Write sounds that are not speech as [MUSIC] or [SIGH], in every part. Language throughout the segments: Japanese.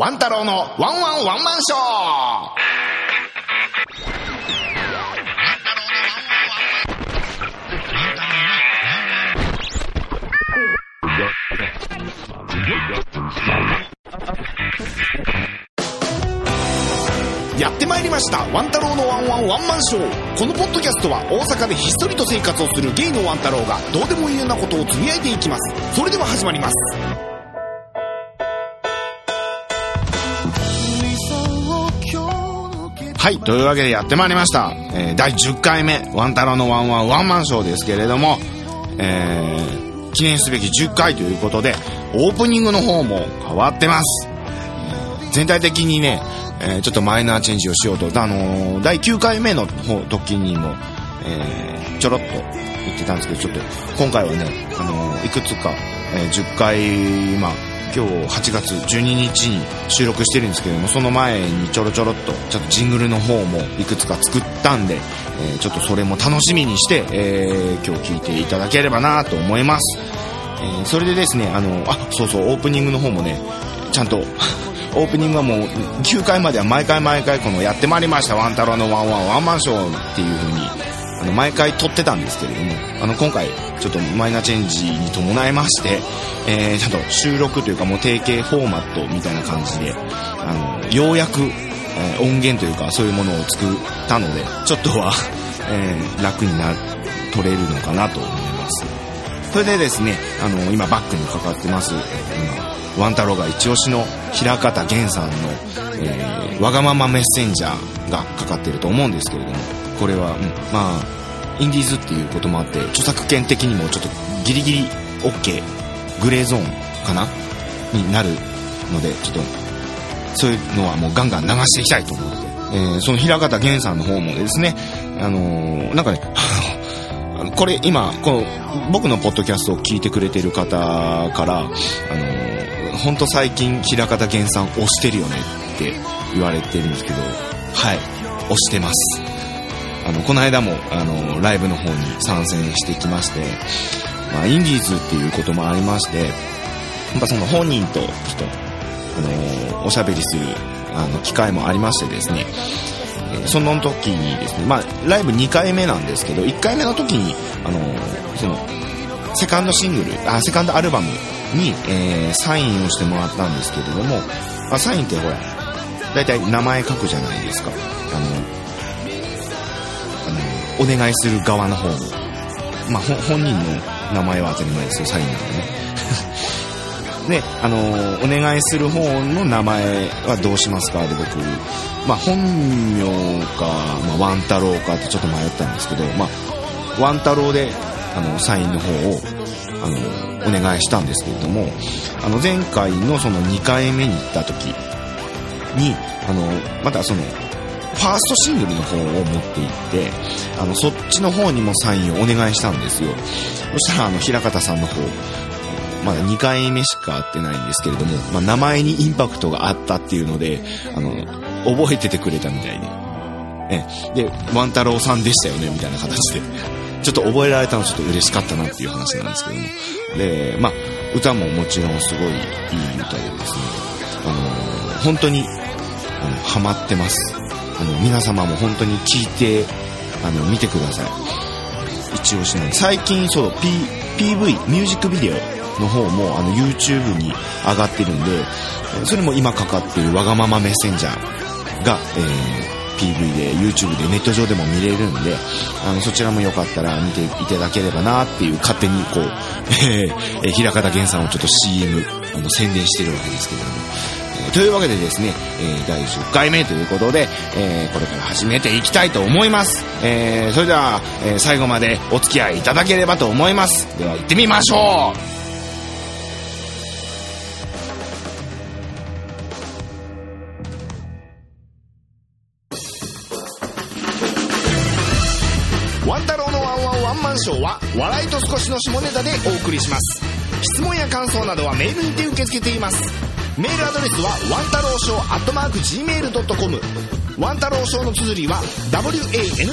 ワン太郎のワンワンワンマンショー。やってまいりました。ワン太郎のワンワンワンマンショー。このポッドキャストは大阪でひっそりと生活をするゲイのワン太郎がどうでもいいようなことをつぶやいていきます。それでは始まります。はいというわけでやってまいりました、えー第10回目ワン太郎のワンワンワンマンショーですけれどもえー記念すべき10回ということでオープニングの方も変わってます。全体的にね、えーちょっとマイナーチェンジをしようと、あのー第9回目の方時にも、えーちょろっと言ってたんですけど、ちょっと今回はね、あのいくつか、え10回、まあ、今日8月12日に収録してるんですけども、その前にちょろちょろっと、ちょっとジングルの方もいくつか作ったんで、えーちょっとそれも楽しみにして、えー今日聞いていただければなと思います。えーそれでですね、あの、あ、そうそう、オープニングの方もね、ちゃんと、[LAUGHS] オープニングはもう9回までは毎回毎回このやってまいりましたワン太郎のワンワンワンマンショーっていう風にあの毎回撮ってたんですけれどもあの今回ちょっとマイナーチェンジに伴いまして、えーちゃんと収録というかもう定型フォーマットみたいな感じであのようやく、えー音源というかそういうものを作ったのでちょっとは、えー楽にな撮れるのかなと思います。それでですね、あの、今バックにかかってます、えー今、ワン太郎が一押しの平方源さんの、えーわがままメッセンジャーがかかってると思うんですけれども、これは、うんまあ、インディーズっていうこともあって、著作権的にもちょっとギリギリ OK、グレーゾーンかな？になるので、ちょっと、そういうのはもうガンガン流していきたいと思って、えーその平方源さんの方もですね、あのーなんかね、[LAUGHS] あのこれ今、この僕のポッドキャストを聞いてくれてる方から、あのー、ほんと最近平方源さん推してるよねって言われてるんですけど、はい、推してます。あの、この間も、あの、ライブの方に参戦してきまして、まあ、インディーズっていうこともありまして、やっぱその本人とちょっと、あの、おしゃべりする、あの、機会もありましてですね、えーその時にですね、まあ、ライブ2回目なんですけど、1回目の時に、あの、その、セカンドシングル、あ、セカンドアルバムに、えーサインをしてもらったんですけれども、まあ、サインってほら、だいたい名前書くじゃないですか。あの、あの、お願いする側の方も。まあ、本人の名前は当たり前ですよ、サインなんでね。[LAUGHS] で、あのお願いする方の名前はどうしますかで僕、まあ、本名か、まあ、ワン太郎かってちょっと迷ったんですけど、まあ、ワン太郎で、あの、サインの方を、あの、お願いしたんですけれども、あの、前回のその2回目に行った時に、あの、またその、ファーストシングルの方を持って行って、あの、そっちの方にもサインをお願いしたんですよ。そしたら、あの、平方さんの方、まだ2回目しか会ってないんですけれども、まあ、名前にインパクトがあったっていうので、あの、覚えててくれたみたいで。ええ、で、ワン太郎さんでしたよね、みたいな形で。ちょっと覚えられたのちょっと嬉しかったなっていう話なんですけども。で、まあ、歌ももちろんすごいいい歌でですね、あの、本当に、あの、ハマってます。あの、皆様も本当に聞いて、あの、見てください。一押しなんで最近そう P PV ミュージックビデオの方もあの YouTube に上がってるんでそれも今かかってるわがままメッセンジャーが、えー PV で YouTube でネット上でも見れるんであのそちらもよかったら見ていただければなっていう勝手にこう、[LAUGHS] えー平方源さんをちょっと CM あの宣伝してるわけですけれどもえというわけでですね、えー第10回目ということで、えーこれから始めていきたいと思います。えーそれでは、えー最後までお付き合いいただければと思います。では行ってみましょう感想などはメールにて受け付けています。メールアドレスはワン太郎ショーアットマーク Gmail.com ワン太郎ショーの綴りは WANTAROSHOW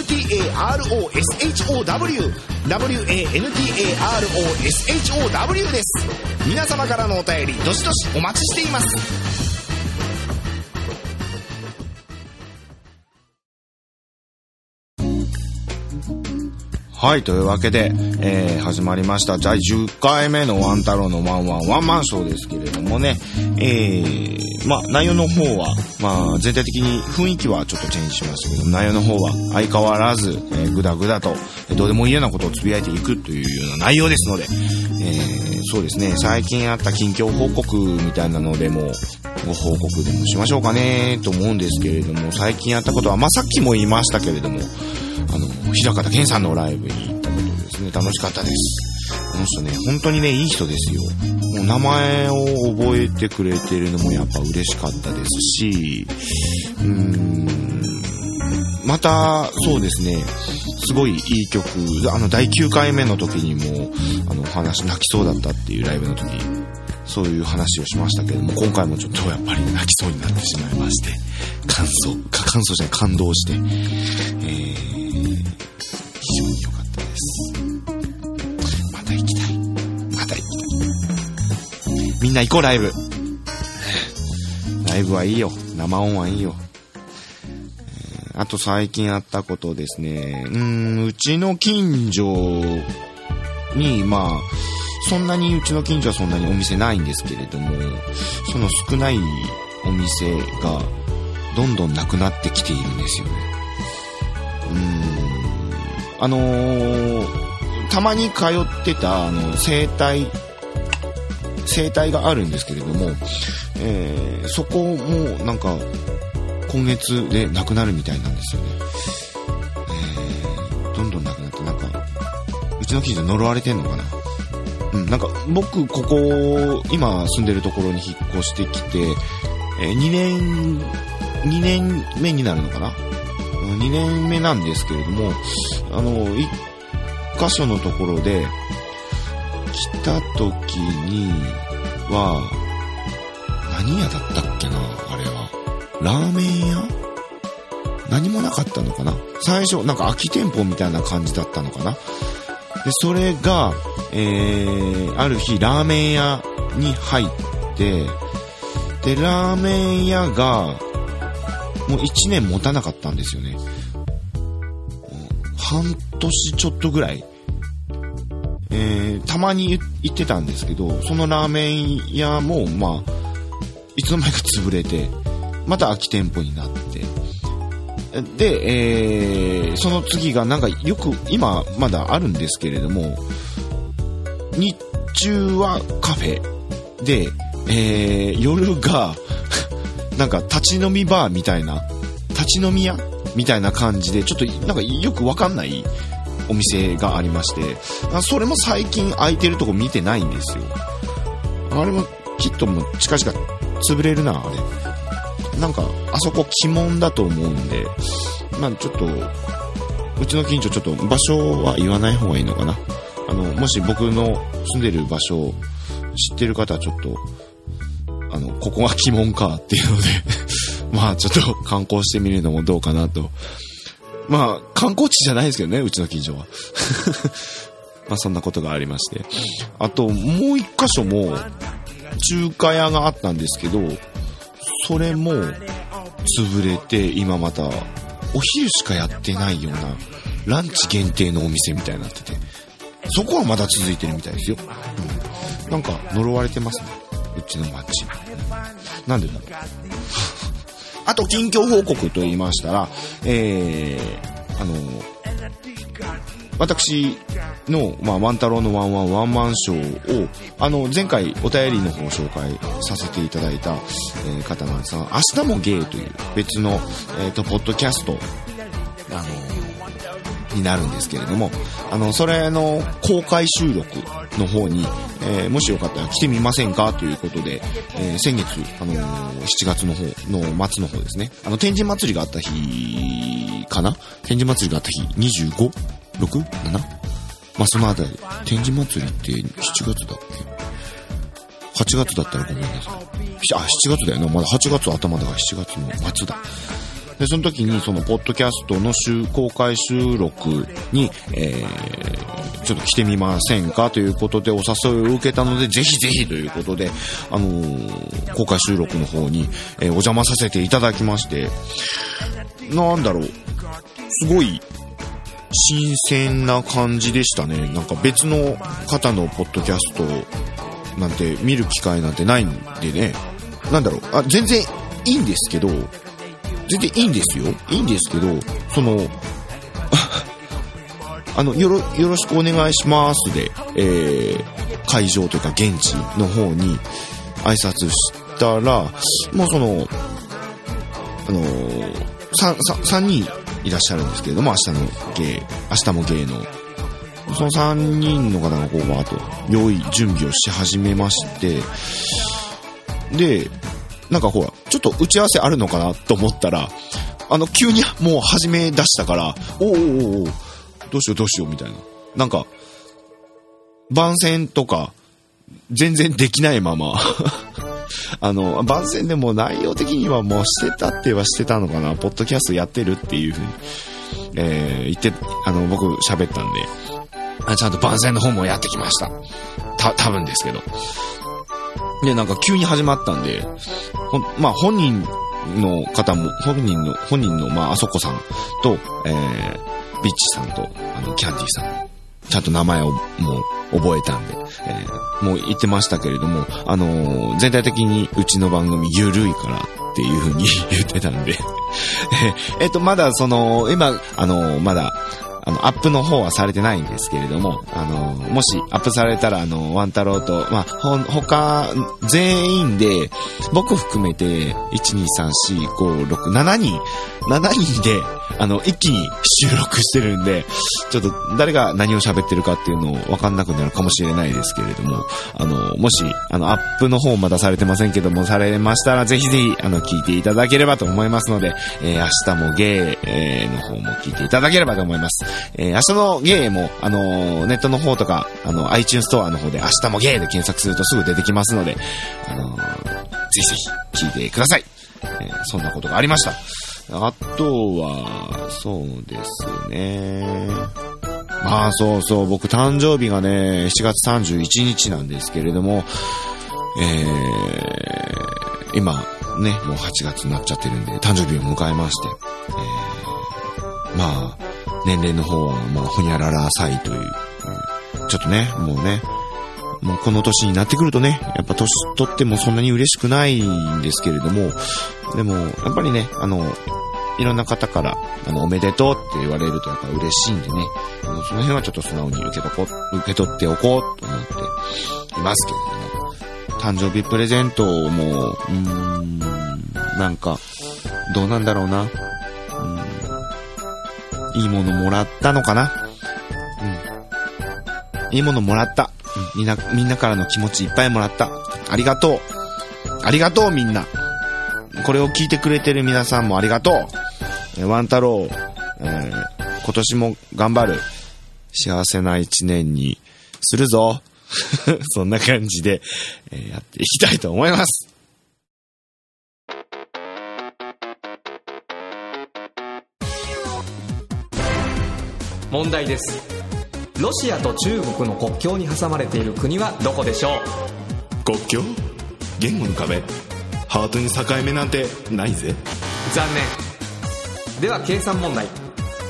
WANTAROSHOW です。皆様からのお便りどしどしお待ちしています。はい、というわけで、えー、始まりました。第10回目のワン太郎のワンワンワンマンショーですけれどもね、えー、まあ、内容の方は、まあ、全体的に雰囲気はちょっとチェンジしましたけど、内容の方は相変わらず、えー、ぐだぐだと、どうでもいいようなことをつぶやいていくというような内容ですので、えー、そうですね、最近あった近況報告みたいなのでも、ご報告でもしましょうかねと思うんですけれども、最近やったことは、まあ、さっきも言いましたけれども、あの、平方健さんのライブに行ったことですね、楽しかったです。この人ね、本当にね、いい人ですよ。もう名前を覚えてくれてるのもやっぱ嬉しかったですし、うーん、また、そうですね、すごいいい曲、あの、第9回目の時にも、あの、話、泣きそうだったっていうライブの時、そういう話をしましたけれども、今回もちょっとやっぱり泣きそうになってしまいまして、感想、か感想じゃない、感動して、えー、非常に良かったです。また行きたい。また行きたい。みんな行こう、ライブ。ライブはいいよ。生音はいいよ。あと最近あったことですね。うん、うちの近所に、まあ、そんなにうちの近所はそんなにお店ないんですけれども、その少ないお店がどんどんなくなってきているんですよね。うーん。あのー、たまに通ってた、あの、生態、生態があるんですけれども、えー、そこもなんか、今月でなくなるみたいなんですよね。えー、どんどんなくなって、なんか、うちの近所呪われてんのかな？うん、なんか僕ここ、今住んでるところに引っ越してきて、えー、2年、2年目になるのかな ?2 年目なんですけれども、あの、1箇所のところで、来た時には、何屋だったっけなあれは。ラーメン屋？何もなかったのかな？最初、なんか空き店舗みたいな感じだったのかな？で、それが、えー、ある日、ラーメン屋に入って、で、ラーメン屋が、もう1年持たなかったんですよね。半年ちょっとぐらい。えー、たまに行ってたんですけど、そのラーメン屋も、まあ、いつの間にか潰れて、また空き店舗になって、で、えー、その次がなんかよく今まだあるんですけれども、日中はカフェで、えー、夜が [LAUGHS] なんか立ち飲みバーみたいな、立ち飲み屋みたいな感じで、ちょっとなんかよくわかんないお店がありまして、それも最近空いてるとこ見てないんですよ。あれもきっともう近々潰れるな、あれ。なんか、あそこ鬼門だと思うんで、まあちょっと、うちの近所ちょっと場所は言わない方がいいのかな。あの、もし僕の住んでる場所を知ってる方はちょっと、あの、ここが鬼門かっていうので [LAUGHS] まあちょっと観光してみるのもどうかなと。まあ観光地じゃないですけどね、うちの近所は [LAUGHS] まあそんなことがありまして。あともう一箇所も中華屋があったんですけど、それも潰れて、今また、お昼しかやってないような、ランチ限定のお店みたいになってて、そこはまだ続いてるみたいですよ。うん。なんか、呪われてますね。うちの町。なんでだろう。[LAUGHS] あと、近況報告と言いましたら、えー、あの、私の、まあ、ワン太郎のワンワンワンマンショーを、あの、前回お便りの方を紹介させていただいた、えー、方なんですが、明日もゲイという別の、えっ、ー、と、ポッドキャスト、あの、になるんですけれども、あの、それの公開収録の方に、えー、もしよかったら来てみませんかということで、えー、先月、あのー、7月の方の末の方ですね、あの、天神祭りがあった日かな？天神祭りがあった日、25? 6? 7? まあ、そのあたり。天神祭りって7月だっけ ?8 月だったらごめんなさい。あ、7月だよね。まだ8月頭だから7月の末だ。で、その時にそのポッドキャストの公開収録に、えー、ちょっと来てみませんかということでお誘いを受けたので、ぜひぜひということで、あのー、公開収録の方に、えー、お邪魔させていただきまして、なんだろう、すごい新鮮な感じでしたね。なんか別の方のポッドキャストなんて見る機会なんてないんでね。なんだろう、あ、全然いいんですけど、全然いいんですよ。いいんですけど、その、[LAUGHS] あの、よろ、よろしくお願いしますで、えー、会場というか現地の方に挨拶したら、もうその、あのー、3、3人いらっしゃるんですけれども、明日の芸、明日も芸の、その3人の方がこう、わーっと、用意、準備をし始めまして、で、なんかほら、ちょっと打ち合わせあるのかなと思ったら、あの、急にもう始め出したから、おおおおどうしようどうしようみたいな。なんか、番宣とか、全然できないまま [LAUGHS] あの、番宣でも内容的にはもうしてたってはしてたのかな、ポッドキャストやってるっていう風に、えー、言って、あの、僕喋ったんで、あちゃんと番宣の方もやってきました。た、多分ですけど。で、なんか急に始まったんで、ほまあ本人の方も、本人の、本人の、まああそこさんと、えー、ビッチさんと、あの、キャンディさん、ちゃんと名前をもう覚えたんで、えー、もう言ってましたけれども、あのー、全体的にうちの番組ゆるいからっていう風に [LAUGHS] 言ってたんでえっと、まだその、今、あのー、まだ、あの、アップの方はされてないんですけれども、あの、もしアップされたら、あの、ワン太郎と、まあ、ほ、他、全員で、僕含めて、1、2、3、4、5、6、7人、7人で、あの、一気に収録してるんで、ちょっと誰が何を喋ってるかっていうのをわかんなくなるかもしれないですけれども、あの、もし、あの、アップの方まだされてませんけども、されましたら、ぜひぜひ、あの、聞いていただければと思いますので、えー、明日もゲー、えー、の方も聞いていただければと思います。えー、明日のゲーも、あの、ネットの方とか、あの、iTunes ストアの方で明日もゲーで検索するとすぐ出てきますので、あの、ぜひぜひ聞いてください。えー、そんなことがありました。あとは、そうですね。まあそうそう、僕誕生日がね、7月31日なんですけれども、えー、今、ね、もう8月になっちゃってるんで、誕生日を迎えまして、えー、まあ、年齢の方は、まあ、ほにゃららさいという、ちょっとね、もうね、もうこの年になってくるとね、やっぱ年取ってもそんなに嬉しくないんですけれども、でも、やっぱりね、あの、いろんな方から、あの、おめでとうって言われるとやっぱ嬉しいんでね、あの、その辺はちょっと素直に受けと、受け取っておこうと思っていますけれども、誕生日プレゼントも、うーん、なんか、どうなんだろうな。いいものもらったのかな？うん。いいものもらった。みんな、みんなからの気持ちいっぱいもらった。ありがとう。ありがとうみんな。これを聞いてくれてる皆さんもありがとう。えワン太郎、えー、今年も頑張る。幸せな一年にするぞ。[LAUGHS] そんな感じで、えー、やっていきたいと思います。問題です。ロシアと中国の国境に挟まれている国はどこでしょう？国境？言語の壁？ハートに境目なんてないぜ。残念。では計算問題。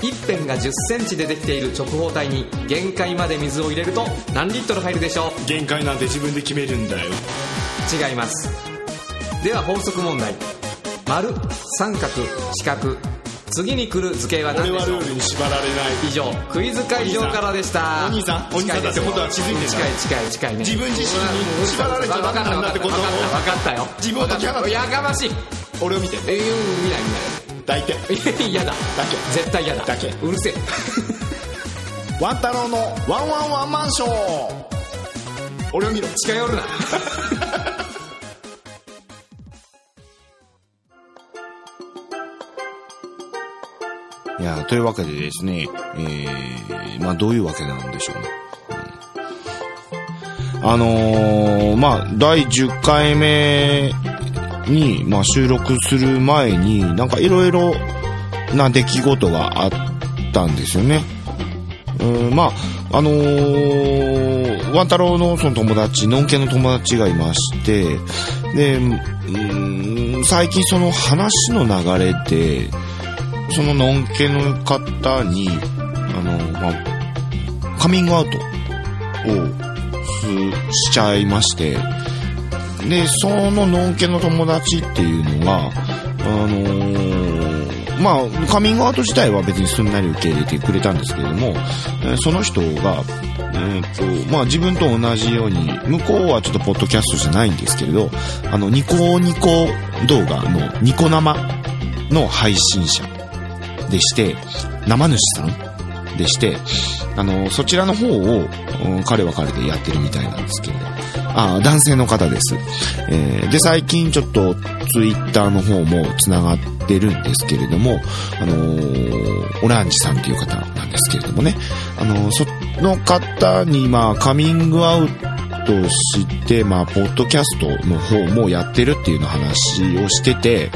一辺が1 0センチでできている直方体に限界まで水を入れると何リットル入るでしょう？限界なんて自分で決めるんだよ。違います。では法則問題。丸三角四角次に来る図形は何でしょう？ルールに縛られない。以上クイズ会場からでした。お兄さん。お兄さんだってことは気づいて近い近い近いね。自分自身に縛られちゃダメなんだってこと分かったよ。自分とキャラやかましい。俺を見て。えー、見ない見ない。抱いて。嫌だ。だけ。絶対嫌だ。だけ。うるせえ。[LAUGHS] ワン太郎のワンワンワンマンショー俺を見ろ。近寄るな [LAUGHS] いやというわけでですね、えー、まあどういうわけなんでしょうね。うん、あのー、まあ、第10回目に、まあ、収録する前に、なんかいろいろな出来事があったんですよね。うん、まあ、あのー、ワン太郎のその友達、のんけの友達がいまして、で、うん、最近その話の流れで、そののんけの方に、あの、まあ、カミングアウトをしちゃいまして、で、そののんけの友達っていうのが、あのー、まあ、カミングアウト自体は別にすんなり受け入れてくれたんですけれども、えその人が、えー、っと、まあ自分と同じように、向こうはちょっとポッドキャストじゃないんですけれど、あの、ニコニコ動画のニコ生の配信者でして、生主さんでして、あの、そちらの方を、うん、彼は彼でやってるみたいなんですけれど、あ、男性の方です。えー、で、最近ちょっとツイッターの方も繋がってるんですけれども、あのー、オランジさんっていう方なんですけれどもね、あのー、その方に、まあ、カミングアウトして、まあ、ポッドキャストの方もやってるっていうの話をしてて、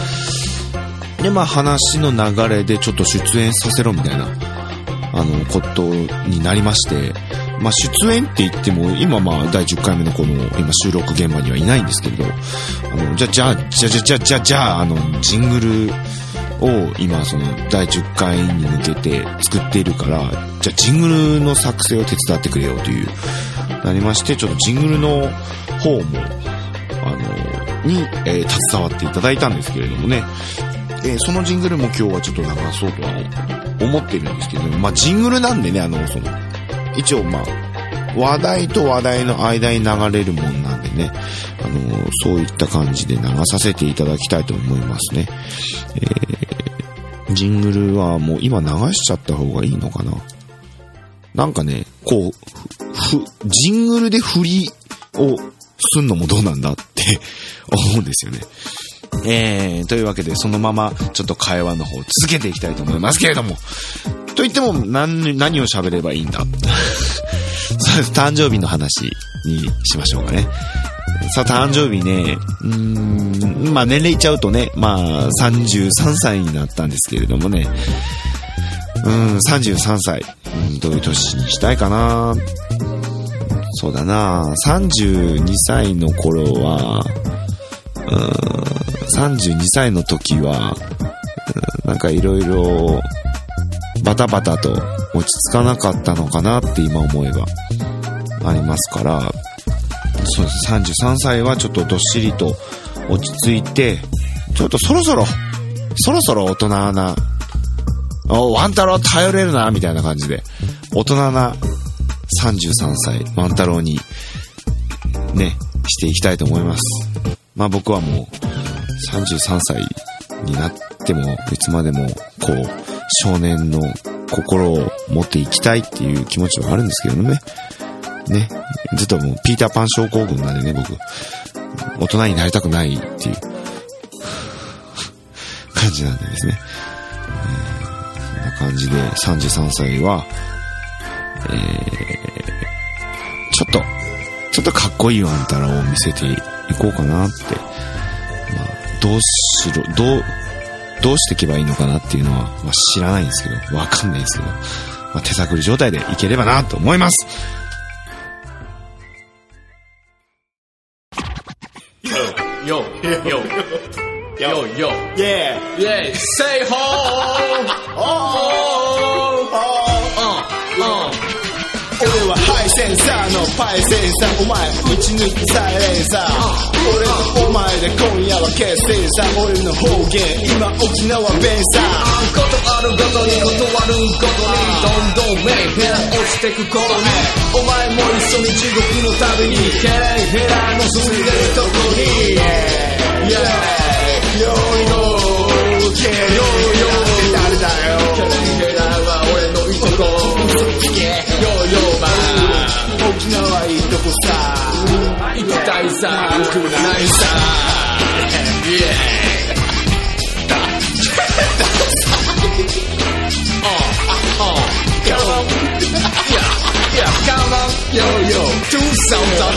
で、まあ話の流れでちょっと出演させろみたいな、あの、ことになりまして、まあ出演って言っても、今まあ第10回目のこの、今収録現場にはいないんですけれど、あの、じゃ、じゃあ、じゃ、じゃ、じゃ、じゃ、じゃあ、あの、ジングルを今その第10回に向けて作っているから、じゃあジングルの作成を手伝ってくれよという、なりまして、ちょっとジングルの方も、あの、に、えー、携わっていただいたんですけれどもね、えー、そのジングルも今日はちょっと流そうとは思ってるんですけど、まあ、ジングルなんでね、あの、その、一応まあ、話題と話題の間に流れるもんなんでね、あの、そういった感じで流させていただきたいと思いますね。えー、ジングルはもう今流しちゃった方がいいのかななんかね、こう、ふ、ジングルで振りをすんのもどうなんだって思うんですよね。えー、というわけで、そのまま、ちょっと会話の方を続けていきたいと思いますけれども。と言っても、何、何を喋ればいいんだ？そうです、誕生日の話にしましょうかね。さあ、誕生日ね、うーん、まあ年齢いっちゃうとね、まあ33歳になったんですけれどもね、うん、33歳、うん、どういう年にしたいかな？そうだな。32歳の頃は、うん、32歳の時は、なんかいろいろバタバタと落ち着かなかったのかなって今思えばありますから、そうです。33歳はちょっとどっしりと落ち着いて、ちょっとそろそろ、そろそろ大人な、おワン太郎頼れるな、みたいな感じで、大人な33歳、ワン太郎に、ね、していきたいと思います。まあ僕はもう33歳になってもいつまでもこう少年の心を持っていきたいっていう気持ちはあるんですけどね。ね。ずっともうピーターパン症候群なんでね、僕。大人になりたくないっていう [LAUGHS] 感じなんでですね。そんな感じで33歳は、えー、ちょっと、ちょっとかっこいいワンタラを見せていこうかなって。まあ、どうしろ、どう、どうしていけばいいのかなっていうのは、まあ、知らないんですけど、わかんないんですけど、まあ、手探り状態でいければなと思います。Yo, yo, yo, yo, yo, yeah, yeah, say ho! Oh, ーのパイセンサーお前打ち抜いてサイレンサー俺とお前で今夜は決戦さ。俺の方言今沖縄弁さ。ことあるごとに断るごとにどんどんメイヘラ落ちてくことに。お前も一緒に地獄の旅にヘライヘラの住んでるとこに。Yeah, yeah, yo, yo, yeah, yo, yo 誰だよ。ケレンヘラは俺のいとこ。Yeah, yo, yo 沖縄いいとこさ行きたいさ行くないさ Yeah Come on, yeah, yeah, come on, yo, yo, 2015.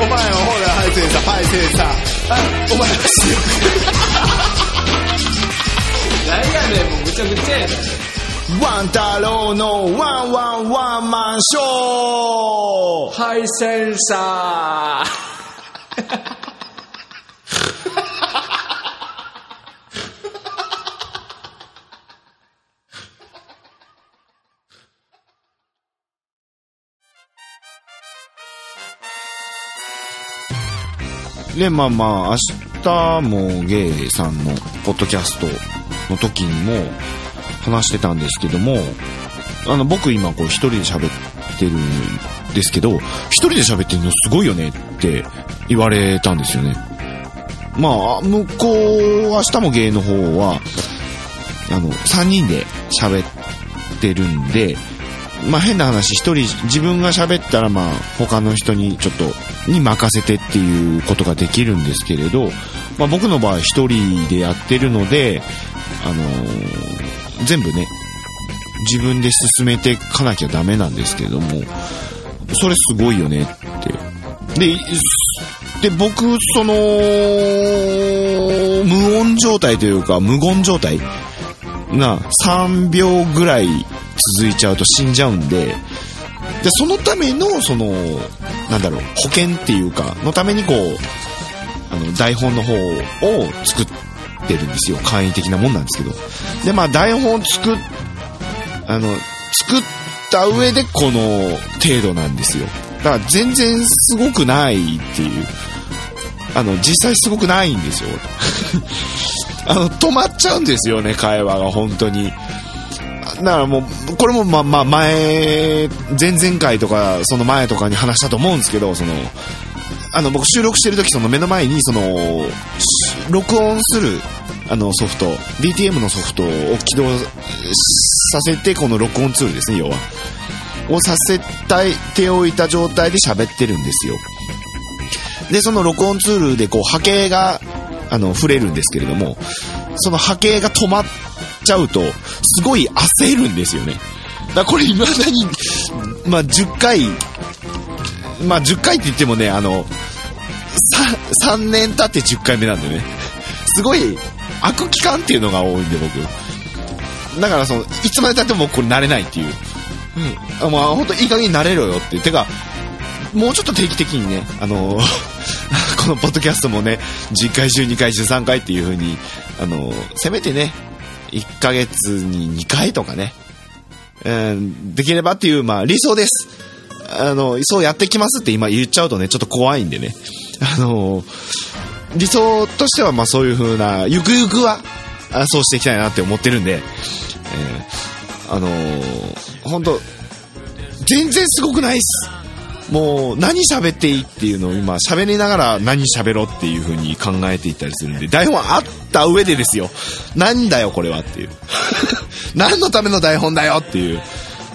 お前はほら、ハイセンサー、パイセンサー。お前は何やねん、もうぐちゃぐちゃやねワン太郎のワンワンワンマンショー。ハイセンサー。で、まあまあ、明日もゲイさんのポッドキャストの時にも、話してたんですけども、あの、僕今こう一人で喋ってるんですけど、一人で喋ってるのすごいよねって言われたんですよね。まあ、向こう、明日もゲイの方は、あの、三人で喋ってるんで、まあ変な話、一人、自分が喋ったらまあ他の人にちょっと、に任せてっていうことができるんですけれど、まあ僕の場合一人でやってるので、あのー全部ね、自分で進めてかなきゃダメなんですけれども、それすごいよねって。で、で、僕、その、無音状態というか、無言状態が3秒ぐらい続いちゃうと死んじゃうんで、で、そのための、その、なんだろう、保険っていうか、のためにこう、あの、台本の方を作ってるんですよ。簡易的なもんなんですけど。で、まあ、台本作っ、あの、作った上でこの程度なんですよ。だから全然すごくないっていう。あの、実際すごくないんですよ。[LAUGHS] あの、止まっちゃうんですよね、会話が本当に。だからもう、これもままあ前、前々回とか、その前とかに話したと思うんですけど、その、あの、僕収録してる時その目の前に、その、録音する、あのソフト、DTM のソフトを起動させて、この録音ツールですね、要は。をさせたいておいた状態で喋ってるんですよ。で、その録音ツールでこう波形が、あの、触れるんですけれども、その波形が止まっちゃうと、すごい焦るんですよね。だこれ未だに、まあ、10回、まあ、10回って言ってもね、あの、3, 3年経って10回目なんでね。すごい、悪期間っていうのが多いんで、僕。だから、その、いつまで経ってもこれ慣れないっていう。うん。あまあ、本当いい加減に慣れろよっていう。てか、もうちょっと定期的にね、あの、[LAUGHS] このポッドキャストもね、10回、12回、13回っていう風に、あの、せめてね、1ヶ月に2回とかね、うん、できればっていう、まあ、理想です。あの、そうやってきますって今言っちゃうとね、ちょっと怖いんでね。[LAUGHS] あの、理想としては、まあそういう風な、ゆくゆくは、あそうしていきたいなって思ってるんで、えーあの本当全然すごくないっす。もう何喋っていいっていうのを今喋りながら何喋ろうっていう風に考えていったりするんで、台本あった上でですよ。なんだよこれはっていう。[LAUGHS] 何のための台本だよっていう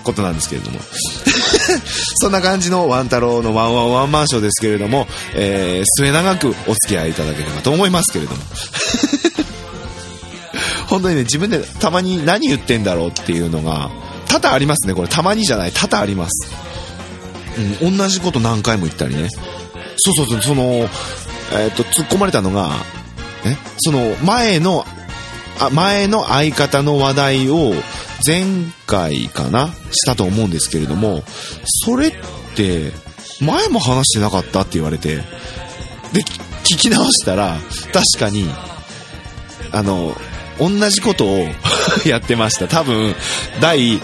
ことなんですけれども。[LAUGHS] そんな感じのワン太郎のワンワンワンマンショーですけれども、えー、末永くお付き合いいただければと思いますけれども。[LAUGHS] 本当にね、自分でたまに何言ってんだろうっていうのが、多々ありますね。これたまにじゃない、多々あります。うん、同じこと何回も言ったりね。そうそうそう、その、えっ、と、突っ込まれたのが、え？その、前の、あ、前の相方の話題を、前回かなしたと思うんですけれども、それって、前も話してなかったって言われて、で、聞き直したら、確かに、あの、同じことを [LAUGHS] やってました。多分、第、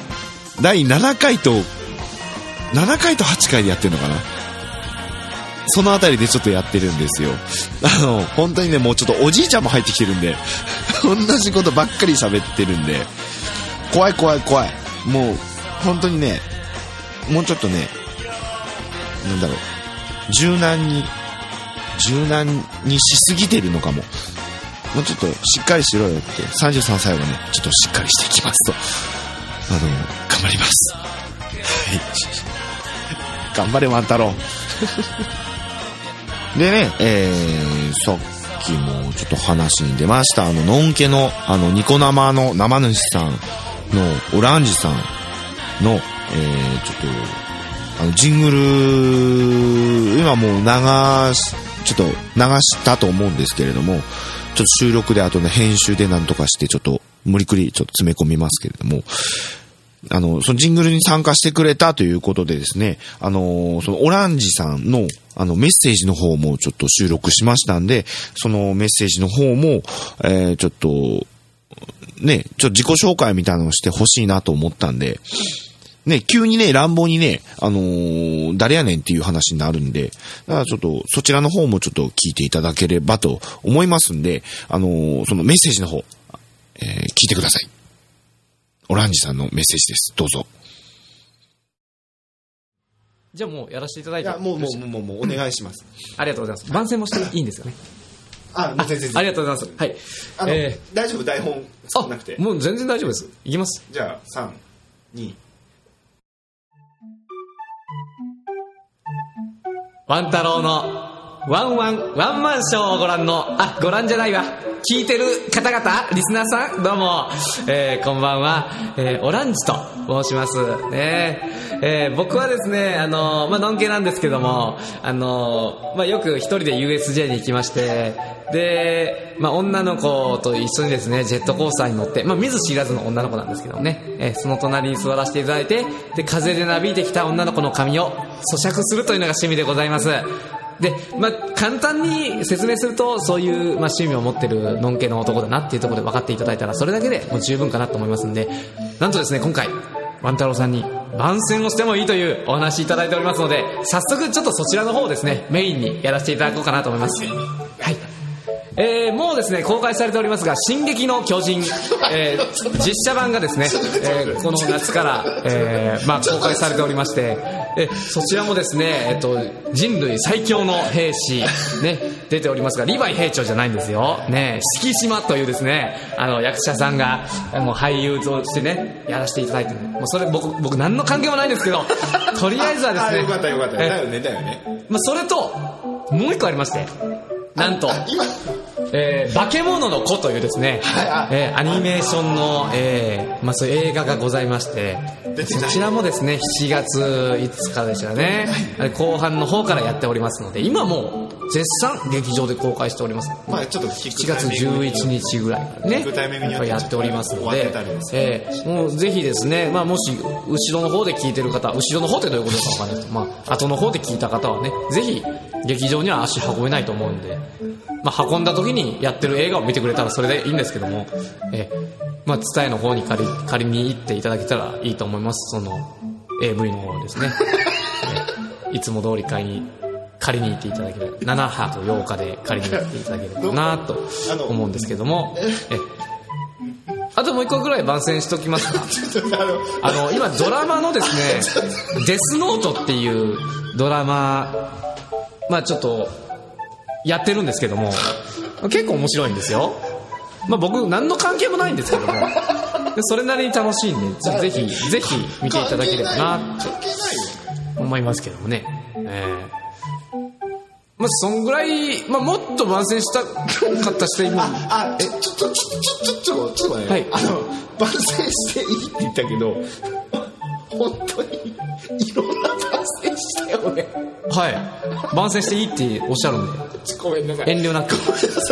第7回と、7回と8回でやってるのかなそのあたりでちょっとやってるんですよ。あの、本当にね、もうちょっとおじいちゃんも入ってきてるんで、[LAUGHS] 同じことばっかり喋ってるんで、怖い怖い怖い。もう、本当にね、もうちょっとね、なんだろう、柔軟に、柔軟にしすぎてるのかも。もうちょっとしっかりしろよって、33歳はね、ちょっとしっかりしていきますと、あの、頑張ります。はい。頑張れ、ワン太郎。でね、えー、さっきもちょっと話に出ました、あの、のんけの、あの、ニコ生の生主さんのオランジさんの、えー、ちょっと、あの、ジングル、今もう流し、ちょっと流したと思うんですけれども、ちょっと収録で後で編集でなんとかして、ちょっと無理くりちょっと詰め込みますけれども、あの、そのジングルに参加してくれたということでですね、あの、そのオランジさんの、あの、メッセージの方もちょっと収録しましたんで、そのメッセージの方も、えー、ちょっと、ね、ちょっと自己紹介みたいなのをしてほしいなと思ったんで、ね、急にね、乱暴にね、あのー誰やねんっていう話になるんで、だからちょっと、そちらの方もちょっと聞いていただければと思いますんで、あのーそのメッセージの方、えー聞いてください。オランジさんのメッセージです。どうぞ。じゃあもうやらせていただいて。もう、もう、もう、もう、お願いします。ありがとうございます。番宣もしていいんですよね？あ、もう全然ありがとうございます。はい。あの、え大丈夫、台本ー少なくて。もう全然大丈夫です。いきます。じゃあ、3、2、ワン太郎のワンワンワンマンショーをご覧の、あ、ご覧じゃないわ。聞いてる方々、リスナーさん、どうも、えー、こんばんは、えー、オランジと申します。ねえー、僕はですね、あの、まあ、のんけなんですけども、あの、まあ、よく一人で USJ に行きまして、で、まあ、女の子と一緒にですね、ジェットコースターに乗って、まあ、見ず知らずの女の子なんですけどもね、えーその隣に座らせていただいて、で、風でなびいてきた女の子の髪を咀嚼するというのが趣味でございます。で、まあ、簡単に説明すると、そういう、まあ、趣味を持ってるのんけの男だなっていうところで分かっていただいたら、それだけでもう十分かなと思いますんで、なんとですね、今回、ワン太郎さんに番宣をしてもいいというお話いただいておりますので、早速ちょっとそちらの方をですね、メインにやらせていただこうかなと思います。はい。えーもうですね、公開されておりますが、進撃の巨人、えー実写版がですね、えーこの夏から、えーまあ、公開されておりまして、えーそちらもですね、えっと、人類最強の兵士、ね、出ておりますが、リヴァイ兵長じゃないんですよ。ね、敷島というですね、あの、役者さんが、もう俳優としてね、やらせていただいてるもうそれ僕、僕何の関係もないんですけど、とりあえずはですあ、ね、よかったよかった。えだよね、だよね。まあ、それと、もう一個ありまして、なんと、今、えー、化け物の子というですね、えーアニメーションの、えーまあ、そういう映画がございましてそちらもですね7月5日でしたね。後半の方からやっておりますので今もう絶賛劇場で公開しております。まあちょっと聞7月11日ぐらいからね聞くタイミングによってやっておりますのでえーもうぜひですね、まあ、もし後ろの方で聞いてる方後ろの方ってどういうことかわかんないですけど、まあ、後の方で聞いた方はねぜひ劇場には足運べないと思うんで、まあ、運んだ時にやってる映画を見てくれたらそれでいいんですけども、えーまあ、伝えの方に借り借りに行っていただけたらいいと思います。その AV の方をですね、えーいつも通り買いに借りに行っていただければ7泊8日で借りに行っていただければなと思うんですけどもえあともう一個ぐらい番宣しときますか。あの今ドラマのですね「[LAUGHS] デスノート」っていうドラマまあちょっとやってるんですけども結構面白いんですよ。まあ僕何の関係もないんですけどもでそれなりに楽しいんでぜぜひぜひ見ていただければなって思いますけどもね。ええまあそんぐらい、まあ、もっと番宣したかったして今あ、え、ちょ、ちょ、ちょ、ちょ、ちょ、ちょ、ちょっと待って、はいあの、番宣していいって言ったけど、本当に、いろんな番宣したよね。はい番宣していいっておっしゃるんでごめんなさい。遠慮なく [LAUGHS]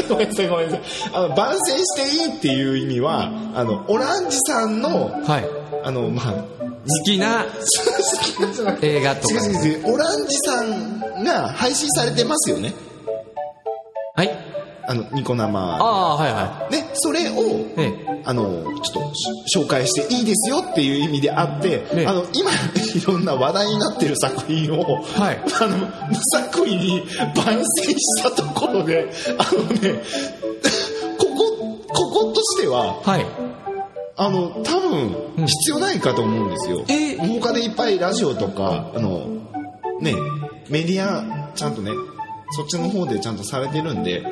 ごめんなさい、ごめんなさい。あの、番宣していいっていう意味は、あの、オランジさんの、はいあの、まあ、好きな映画とか違う違う違う、オランジさんが配信されてますよね。はいあの、ニコ生。ああはいはね、それを、いええ。あの、ちょっとし紹介していいですよっていう意味であって、ねあの、今、いろんな話題になってる作品を、はい。あの、無作為に番宣したところで、あのね、ここ、こことしては、はい。あの、多分、必要ないかと思うんですよ。え他でいっぱいラジオとか、あの、ね、メディア、ちゃんとね、そっちの方でちゃんとされてるんで、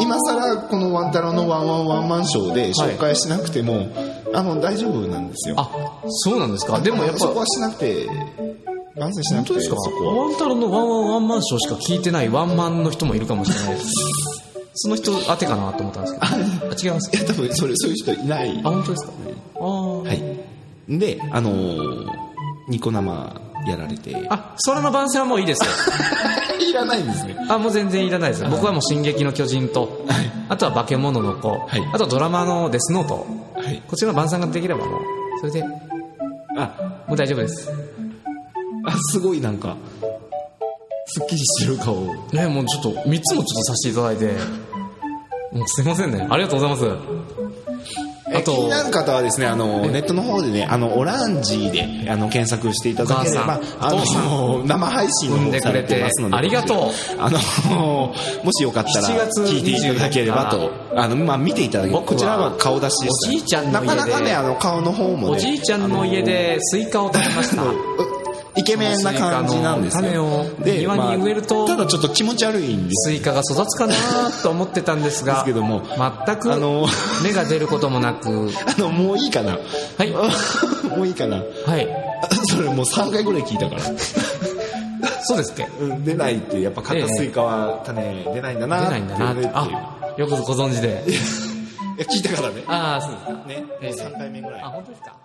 今更このワンタロのワンワンワンマンショーで紹介しなくても、あの、大丈夫なんですよ。あそうなんですか？でもやっぱそこはしなくて、番宣しなくて、ですか。ワンタロのワンワンワンマンショーしか聞いてないワンマンの人もいるかもしれないです。[LAUGHS] その人当てかなと思ったんですけど。あ違います。いや、多分、それ、そういう人いない。あ本当ですか？ああはい。で、あのーニコ生やられて、あそれの番宣はもういいですよ。[LAUGHS] いらないんですね。あもう全然いらないです僕はもう「進撃の巨人と」あとは「化け物の子」い。あとドラマの「デスノート」はい。こちらの番宣ができればもうそれでもあ、う大丈夫です。あ、すごいなんか、すっきりしてる顔。ねもうちょっと3つもちょっとさせていただいて。[LAUGHS] もうすいませんね。ありがとうございますあと気になる方はですね、あの、ネットの方でね、あの、オランジで、あの、検索していただければ、あの、生配信の方されてますので、ありがとう。あの、[LAUGHS] もしよかったら、7月聞いていただければと、あの、まあ、見ていただければ、こちらは顔出しでしたおじいちゃんの家でなかなかね、あの、顔の方もね、おじいちゃんの家でスイカを食べました。[LAUGHS] イケメンな感じなんですよ。スイカの種を庭に植えるとまあただちょっと気持ち悪いんですスイカが育つかなと思ってたんですが、ですけども全くあの芽が出ることもなく、[LAUGHS] あの、もういいかな。はい。[LAUGHS] もういいかな。はい。[LAUGHS] それもう3回ぐらい聞いたから。そうですっけうん、出ないって、やっぱ買ったスイカは種出ないんだな出ないんだなっていうあ、よくご存知で。いや聞いたからね。ああ、そうですか。ね、ええ3回目ぐらいあ、。本当ですか？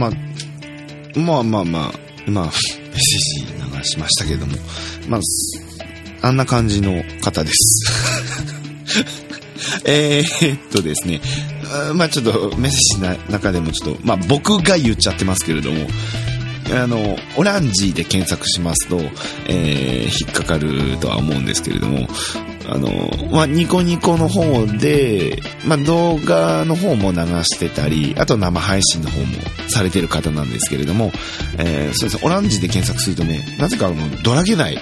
まあ、まあまあまあ、今、メッセージ流しましたけども、まあ、あんな感じの方です。[LAUGHS] えーっとですね、まあちょっとメッセージの中でもちょっと、まあ僕が言っちゃってますけれども、あの、オランジで検索しますと、えー引っかかるとは思うんですけれども、あの、まあ、ニコニコの方で、まあ、動画の方も流してたり、あと生配信の方もされてる方なんですけれども、えーそうですねオランジで検索するとね、なぜかあの、ドラゲナイ、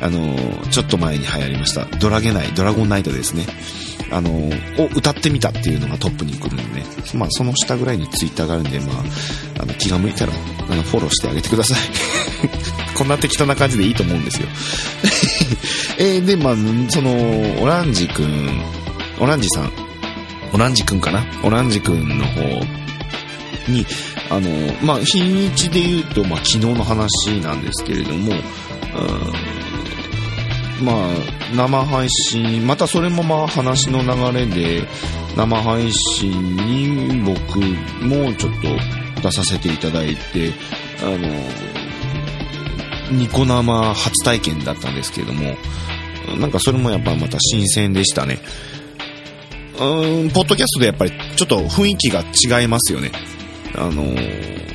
あの、ちょっと前に流行りました、ドラゲナイ、ドラゴンナイトですね。あの、を歌ってみたっていうのがトップに来るんでね。まあ、その下ぐらいにツイッターがあるんで、まあ、あの、気が向いたら、あの、フォローしてあげてください。[LAUGHS] こんな適当な感じでいいと思うんですよ。[LAUGHS] えーで、まあ、その、オランジくん、オランジさん、オランジくんかな？オランジくんの方に、あの、まあ、日にちで言うと、まあ、昨日の話なんですけれども、うんまあ、生配信、またそれもまあ話の流れで、生配信に僕もちょっと出させていただいて、あの、ニコ生初体験だったんですけれども、なんかそれもやっぱまた新鮮でしたね。うーん、ポッドキャストでやっぱりちょっと雰囲気が違いますよね。あのー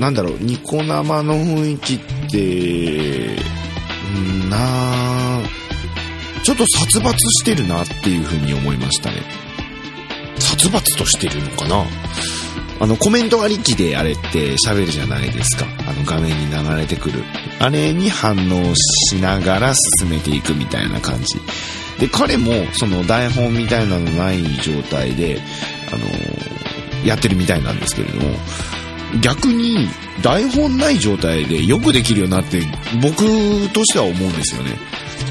なんだろう、ニコ生の雰囲気って、なあちょっと殺伐してるなっていうふうに思いましたね。殺伐としてるのかなあの、コメントありきであれって喋るじゃないですか。あの画面に流れてくる。あれに反応しながら進めていくみたいな感じ。で、彼もその台本みたいなのない状態で、あのやってるみたいなんですけれども、逆に台本ない状態でよくできるようになって僕としては思うんですよね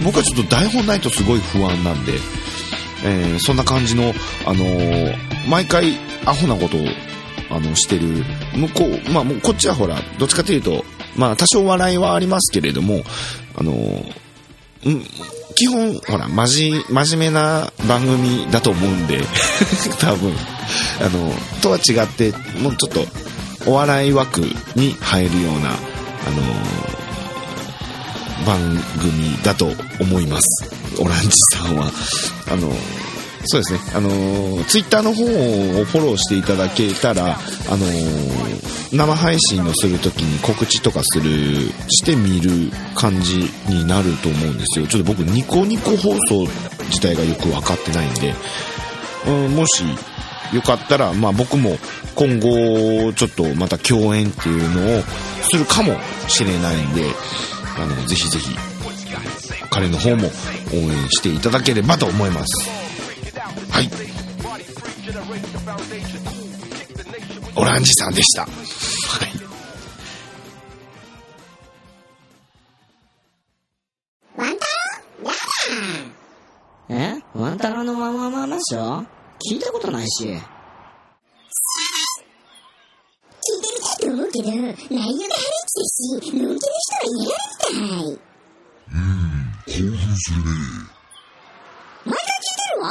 僕はちょっと台本ないとすごい不安なんで、えーそんな感じの、あのー毎回アホなことをあのしてる向こうまあもうこっちはほらどっちかというとまあ多少笑いはありますけれどもあのうん基本ほら真面真面目な番組だと思うんで [LAUGHS] 多分あのとは違ってもうちょっとお笑い枠に入るような、あの番組だと思います。オランジさんは。あのそうですね。あのーツイッターの方をフォローしていただけたら、あのー生配信をするときに告知とかする、してみる感じになると思うんですよ。ちょっと僕、ニコニコ放送自体がよくわかってないんで、うん、もしよかったら、まあ僕も今後ちょっとまた共演っていうのをするかもしれないんで、あの、ぜひぜひ彼の方も応援していただければと思います。はい。オランジさんでした。はい。え？ワンタロウのワンワンワンマンショー聞いたことないし。聞いてみたいと思うけど、内容がハレッチだし、のんきな人はいないみたい。うん、興奮するね。毎回聞いてるわ。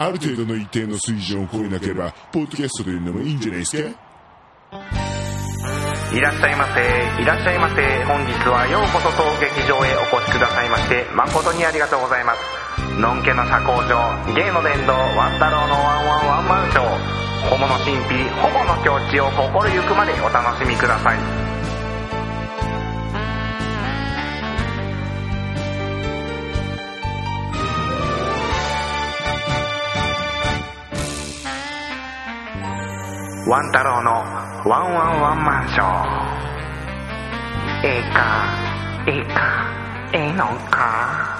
ある程度の一定の水準を超えなければ、ポッドキャストで言うのもいいんじゃないですか？いらっしゃいませ。いらっしゃいませ。本日はようこそ当劇場へお越しくださいまして誠にありがとうございます。のんけの社交場芸の殿堂ワン太郎のワンワンワンマンショー。小物神秘保護の境地を心ゆくまでお楽しみください。ワン太郎のワンワンワンマンショーええかええかええのか。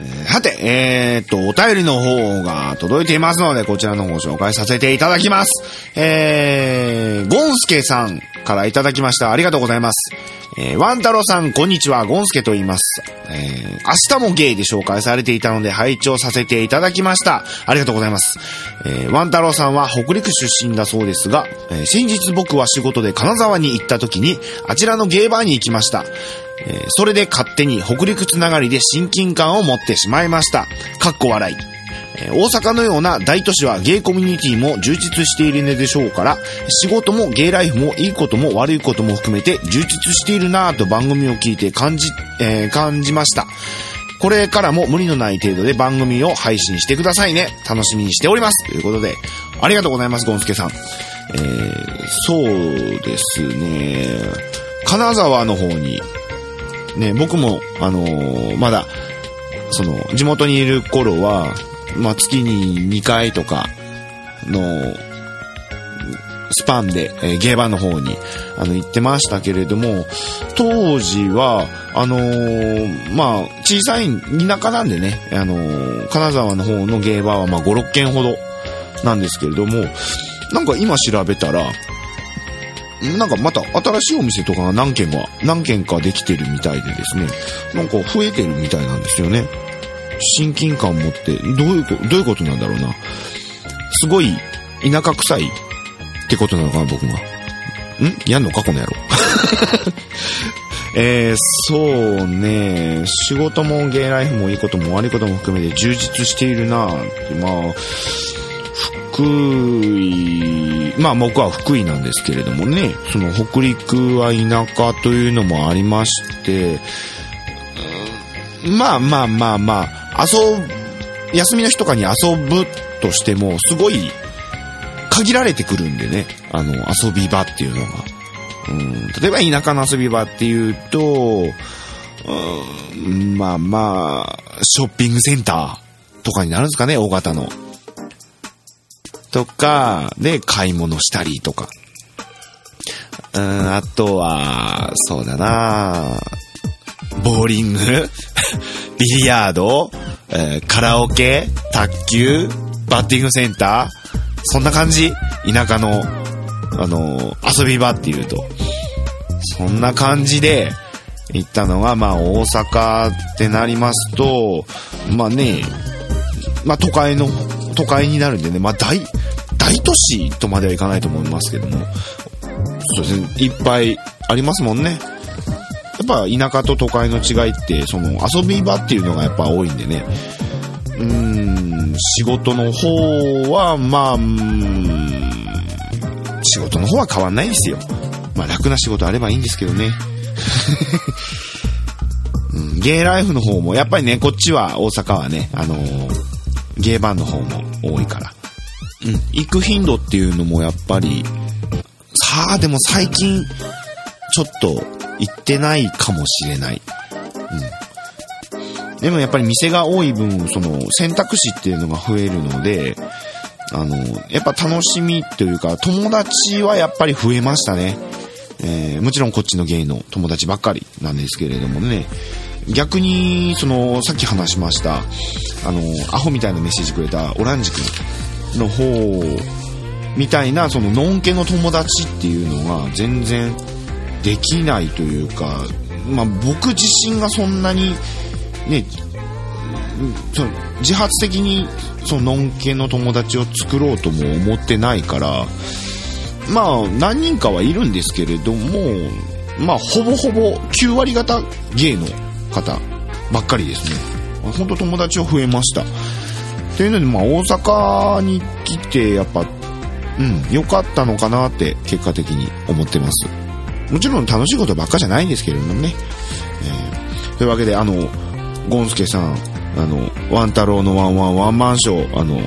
えーはて、えー、っと、お便りの方が届いていますので、こちらの方を紹介させていただきます。えー、ゴンスケさんからいただきました。ありがとうございます。えー、ワン太郎さん、こんにちは、ゴンスケと言います。えー、明日もゲイで紹介されていたので、拝聴させていただきました。ありがとうございます。えー、ワン太郎さんは北陸出身だそうですが、えー先日僕は仕事で金沢に行った時に、あちらのゲイバーに行きました。えそれで勝手に北陸つながりで親近感を持ってしまいました。かっこ笑い。え大阪のような大都市はゲイコミュニティも充実しているのでしょうから、仕事もゲイライフもいいことも悪いことも含めて充実しているなぁと番組を聞いて感じ、えー感じました。これからも無理のない程度で番組を配信してくださいね。楽しみにしております。ということで、ありがとうございます、ゴンスケさん。えー、そうですね。金沢の方に、ね、僕も、あのーまだ、その、地元にいる頃は、まあ、月に2回とかの、スパンで、えーゲーバーの方に、あの、行ってましたけれども、当時は、あのーまあ、小さい田舎なんでね、あのー金沢の方のゲーバーは、まあ、5、6軒ほどなんですけれども、なんか今調べたら、なんかまた新しいお店とかが何軒か、何軒かできてるみたいでですね、なんか増えてるみたいなんですよね。親近感持って、どういうこ、どういうことなんだろうな。すごい田舎臭いってことなのかな、僕が。ん？やんのか、この野郎。[LAUGHS] えー、そうね、仕事もゲイライフもいいことも悪いことも含めて充実しているなってまあ、井、まあ僕は福井なんですけれどもね、その北陸は田舎というのもありまして、まあまあまあまあ、遊ぶ、休みの日とかに遊ぶとしても、すごい限られてくるんでね、あの、遊び場っていうのが。うん、例えば田舎の遊び場っていうと、うん、まあまあ、ショッピングセンターとかになるんですかね、大型の。とか、で、買い物したりとか。うん、あとは、そうだな。ボーリング。[LAUGHS] ビリヤード、えーカラオケ。卓球。バッティングセンター。そんな感じ。田舎の、あの遊び場っていうと。そんな感じで行ったのが、まあ大阪ってなりますと、まあね、まあ都会の、都会になるんでね、まあ大、大都市とまではいかないと思いますけども、そうですね、いっぱいありますもんね。やっぱ田舎と都会の違いって、その遊び場っていうのがやっぱ多いんでね。うーん、仕事の方は、まあ、仕事の方は変わんないですよ。まあ楽な仕事あればいいんですけどね。[LAUGHS] うん、ゲイライフの方も、やっぱりね、こっちは大阪はね、あのーゲイバンの方も多いから。うん、行く頻度っていうのもやっぱり、さあ、でも最近、ちょっと行ってないかもしれない。うん。でもやっぱり店が多い分、その選択肢っていうのが増えるので、あの、やっぱ楽しみというか、友達はやっぱり増えましたね。えーもちろんこっちのゲイの友達ばっかりなんですけれどもね。逆に、その、さっき話しました、あの、アホみたいなメッセージくれたオランジ君の方みたいな、その、のんけの友達っていうのが全然できないというか、まあ僕自身がそんなに、ね、その自発的にそののんけの友達を作ろうとも思ってないからまあ何人かはいるんですけれどもまあほぼほぼ9割方ゲイの方ばっかりですね。本当友達は増えました。というのでまあ大阪に来てやっぱうん良かったのかなって結果的に思ってますもちろん楽しいことばっかじゃないんですけれどもね、えーというわけであのゴンスケさん、あの、ワン太郎のワンワンワンマンショー、あの、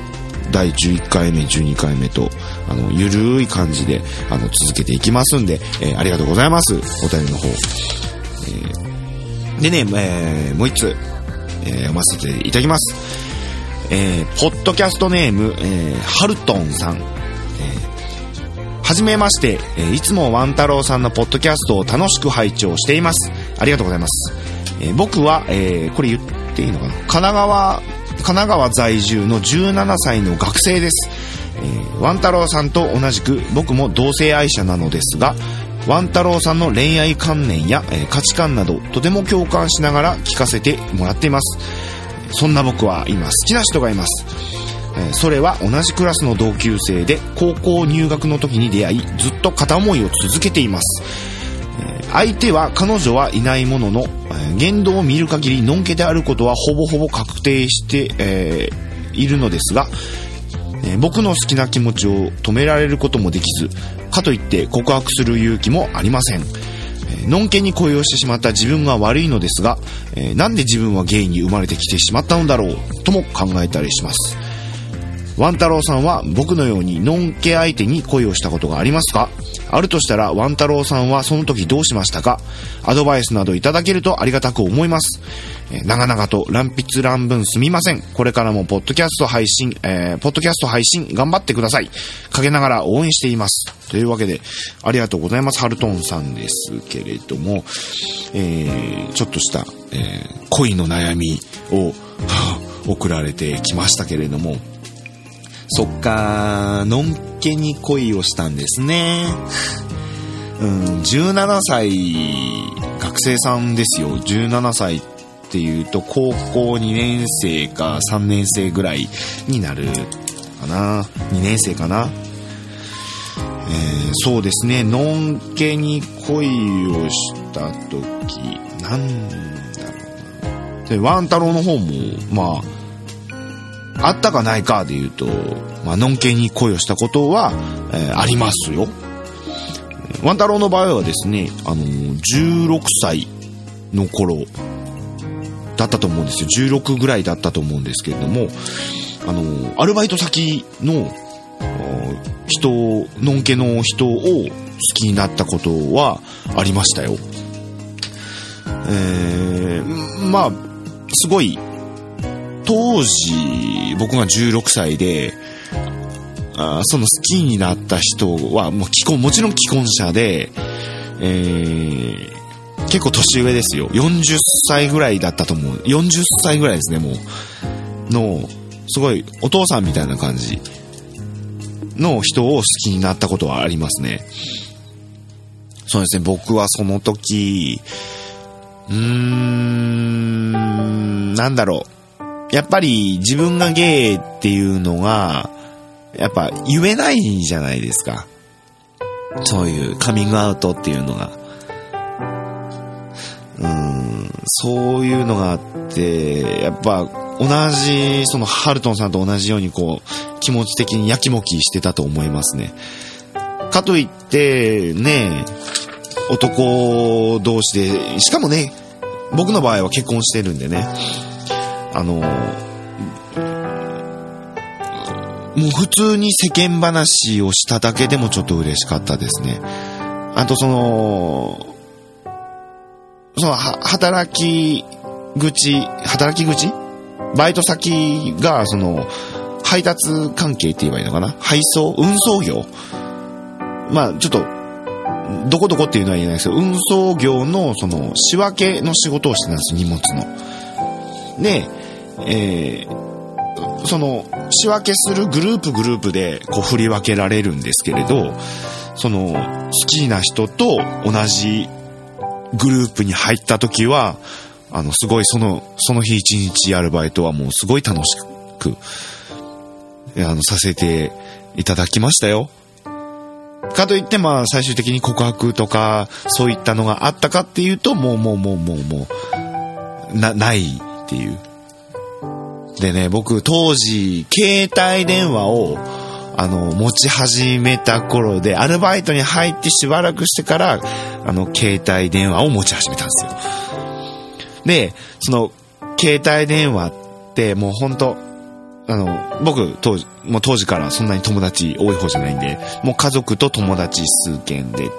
第11回目、12回目と、あの、ゆるい感じで、あの、続けていきますんで、えーありがとうございます。お便りの方。えーでね、えーもう一つ、えー読ませていただきます。えーポッドキャストネーム、えーハルトンさん。えーはじめまして、えいつもワン太郎さんのポッドキャストを楽しく拝聴しています。ありがとうございます。え僕は、えこれ言っていいのかな？神奈川、神奈川在住の17歳の学生です。えワン太郎さんと同じく僕も同性愛者なのですが、ワン太郎さんの恋愛観念や、え価値観などとても共感しながら聞かせてもらっています。そんな僕は今好きな人がいます。えそれは同じクラスの同級生で高校入学の時に出会いずっと片思いを続けています。え相手は彼女はいないものの、え言動を見る限りのんけであることはほぼほぼ確定して、えーいるのですが、え僕の好きな気持ちを止められることもできず、かといって告白する勇気もありません。のんけに恋をしてしまった自分が悪いのですが、えーなんで自分はゲイに生まれてきてしまったのだろうとも考えたりします。ワン太郎さんは僕のようにのんけ相手に恋をしたことがありますか？あるとしたらワン太郎さんはその時どうしましたか？アドバイスなどいただけるとありがたく思います。え長々と乱筆乱文すみません。これからもポッドキャスト配信、えーポッドキャスト配信頑張ってください。陰ながら応援しています。というわけで、ありがとうございます。ハルトンさんですけれども、えーちょっとした、えー恋の悩みを、送られてきましたけれども、そっか、のんけに恋をしたんですね。うん、17歳、学生さんですよ。17歳っていうと、高校2年生か3年生ぐらいになるかな。2年生かな。えーそうですね、のんけに恋をした時、なんだろうな。で、ワン太郎の方も、まあ、あったかないかで言うと、まあ、のんけに恋をしたことは、えーありますよ。ワン太郎の場合はですね、あのー、16歳の頃だったと思うんですよ。16ぐらいだったと思うんですけれども、あのー、アルバイト先の、人、のんけの人を好きになったことはありましたよ。えー、まあ、すごい、当時、僕が16歳で、あその好きになった人は、もう既婚、もちろん既婚者で、えー結構年上ですよ。40歳ぐらいだったと思う。40歳ぐらいですね、もう。の、すごい、お父さんみたいな感じの人を好きになったことはありますね。そうですね、僕はその時、うーん、なんだろう。やっぱり自分がゲイっていうのが、やっぱ言えないじゃないですか。そういうカミングアウトっていうのが。うん、そういうのがあって、やっぱ同じ、そのハルトンさんと同じようにこう、気持ち的にやきもきしてたと思いますね。かといって、ね、男同士で、しかもね、僕の場合は結婚してるんでね、あの、もう普通に世間話をしただけでもちょっと嬉しかったですね。あとその、その、働き口、働き口？バイト先が、その、配達関係って言えばいいのかな？配送？運送業？まあ、ちょっと、どこどこっていうのは言えないですけど、運送業の、その、仕分けの仕事をしてたんです荷物の。で、えーその、仕分けするグループグループで、こう、振り分けられるんですけれど、その、好きな人と同じグループに入った時は、あの、すごいその、その日一日アルバイトはもうすごい楽しく、あの、させていただきましたよ。かといって、まあ、最終的に告白とか、そういったのがあったかっていうと、もうもうもうもうもう、な、ないっていう。でね、僕、当時、携帯電話を、あの、持ち始めた頃で、アルバイトに入ってしばらくしてから、あの、携帯電話を持ち始めたんですよ。で、その、携帯電話ってもう本当あの、僕、当時、もう当時からそんなに友達多い方じゃないんで、もう家族と友達数件で、